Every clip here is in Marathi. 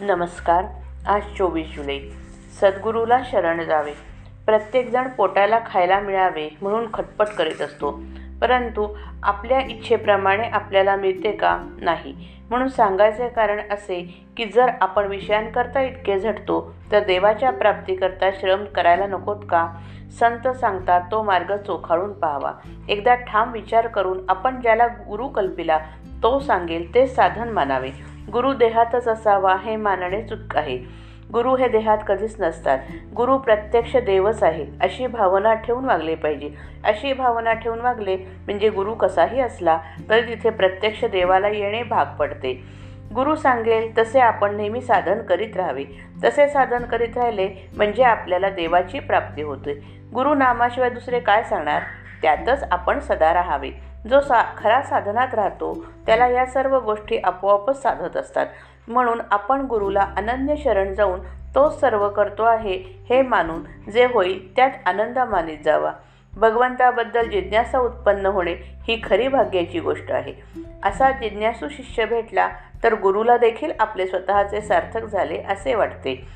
नमस्कार आज चोवीस जुलै. सद्गुरूला शरण जावे प्रत्येकजण पोटाला खायला मिळावे म्हणून खटपट करीत असतो. परंतु आपल्या इच्छेप्रमाणे आपल्याला मिळते का? नाही. म्हणून सांगायचे कारण असे की जर आपण विषयांकरता इतके झटतो तर देवाच्या प्राप्तीकरता श्रम करायला नकोत का? संत सांगतात तो मार्ग चोखाळून पाहावा. एकदा ठाम विचार करून आपण ज्याला गुरु कल्पिला तो सांगेल ते साधन मानावे. गुरु देहातच असावा हे मानणे चूक आहे. गुरु हे देहात कधीच नसतात. गुरु प्रत्यक्ष देवच आहे. अशी भावना ठेवून वागले पाहिजे. अशी भावना ठेवून वागले म्हणजे गुरु कसाही असला तरी तिथे प्रत्यक्ष देवाला येणे भाग पडते. गुरु सांगेल तसे आपण नेहमी साधन करीत राहावे. तसे साधन करीत राहिले म्हणजे आपल्याला देवाची प्राप्ती होते. गुरु नामाशिवाय दुसरे काय सांगणार? त्यातच आपण सदा राहावे. जो सा खरा साधनात राहतो त्याला या सर्व गोष्टी आपोआपच साधत असतात. म्हणून आपण गुरुला अनन्य शरण जाऊन तोच सर्व करतो आहे हे मानून जे होईल त्यात आनंद मानित जावा. भगवंताबद्दल जिज्ञासा उत्पन्न होणे ही खरी भाग्याची गोष्ट आहे. असा जिज्ञासू शिष्य भेटला तर गुरुला देखील आपले स्वतःचे सार्थक झाले असे वाटते.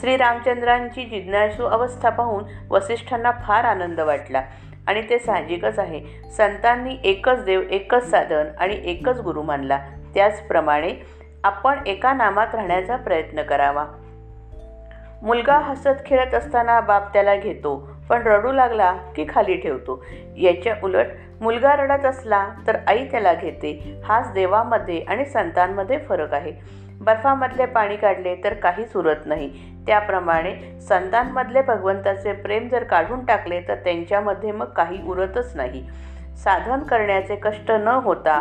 श्रीरामचंद्रांची जिज्ञासू अवस्था पाहून वसिष्ठांना फार आनंद वाटला. आणि ते साहजिकच आहे. संतांनी एकच देव एकच साधन आणि एकच गुरु मानला. त्याचप्रमाणे आपण एका नामात राहण्याचा प्रयत्न करावा. मुलगा हसत खेळत असताना बाप त्याला घेतो पण रडू लागला की खाली ठेवतो. याच्या उलट मुलगा रडत असला तर आई त्याला घेते. हाच देवामध्ये आणि संतांमध्ये फरक आहे. बर्फामधले पाणी काढले तर काहीच उरत नाही. त्याप्रमाणे संतांमधले भगवंताचे प्रेम जर काढून टाकले तर त्यांच्यामध्ये मग काही उरतच नाही. साधन करण्याचे कष्ट न होता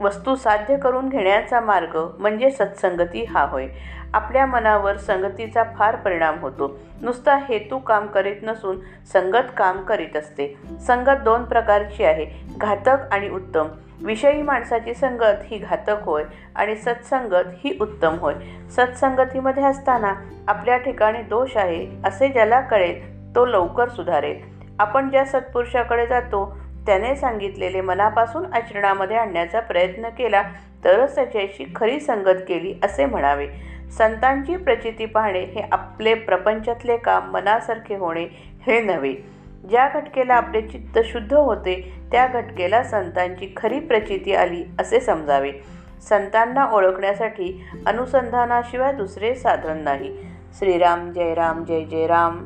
वस्तू साध्य करून घेण्याचा मार्ग म्हणजे सत्संगती हा होय. आपल्या मनावर संगतीचा फार परिणाम होतो. नुसता हेतू काम करीत नसून संगत काम करीत असते. संगत दोन प्रकारची आहे घातक आणि उत्तम. विषयी माणसाची संगत ही घातक होय आणि सत्संगत ही उत्तम होय. सत्संगतीमध्ये असताना आपल्या ठिकाणी दोष आहे असे ज्याला कळेल तो लवकर सुधारेल. आपण ज्या सत्पुरुषाकडे जातो त्याने सांगितलेले मनापासून आचरणामध्ये आणण्याचा प्रयत्न केला तरच त्याच्याशी खरी संगत केली असे म्हणावे. संतांची प्रचिती पाहणे हे आपले प्रपंचातले काम मनासारखे होणे हे नव्हे. ज्या घटकेला आपले चित्त शुद्ध होते त्या घटकेला संतांची खरी प्रचिती आली असे समजावे. संतांना ओळखण्यासाठी अनुसंधानाशिवाय दुसरे साधन नाही. श्रीराम जय राम जय जय राम.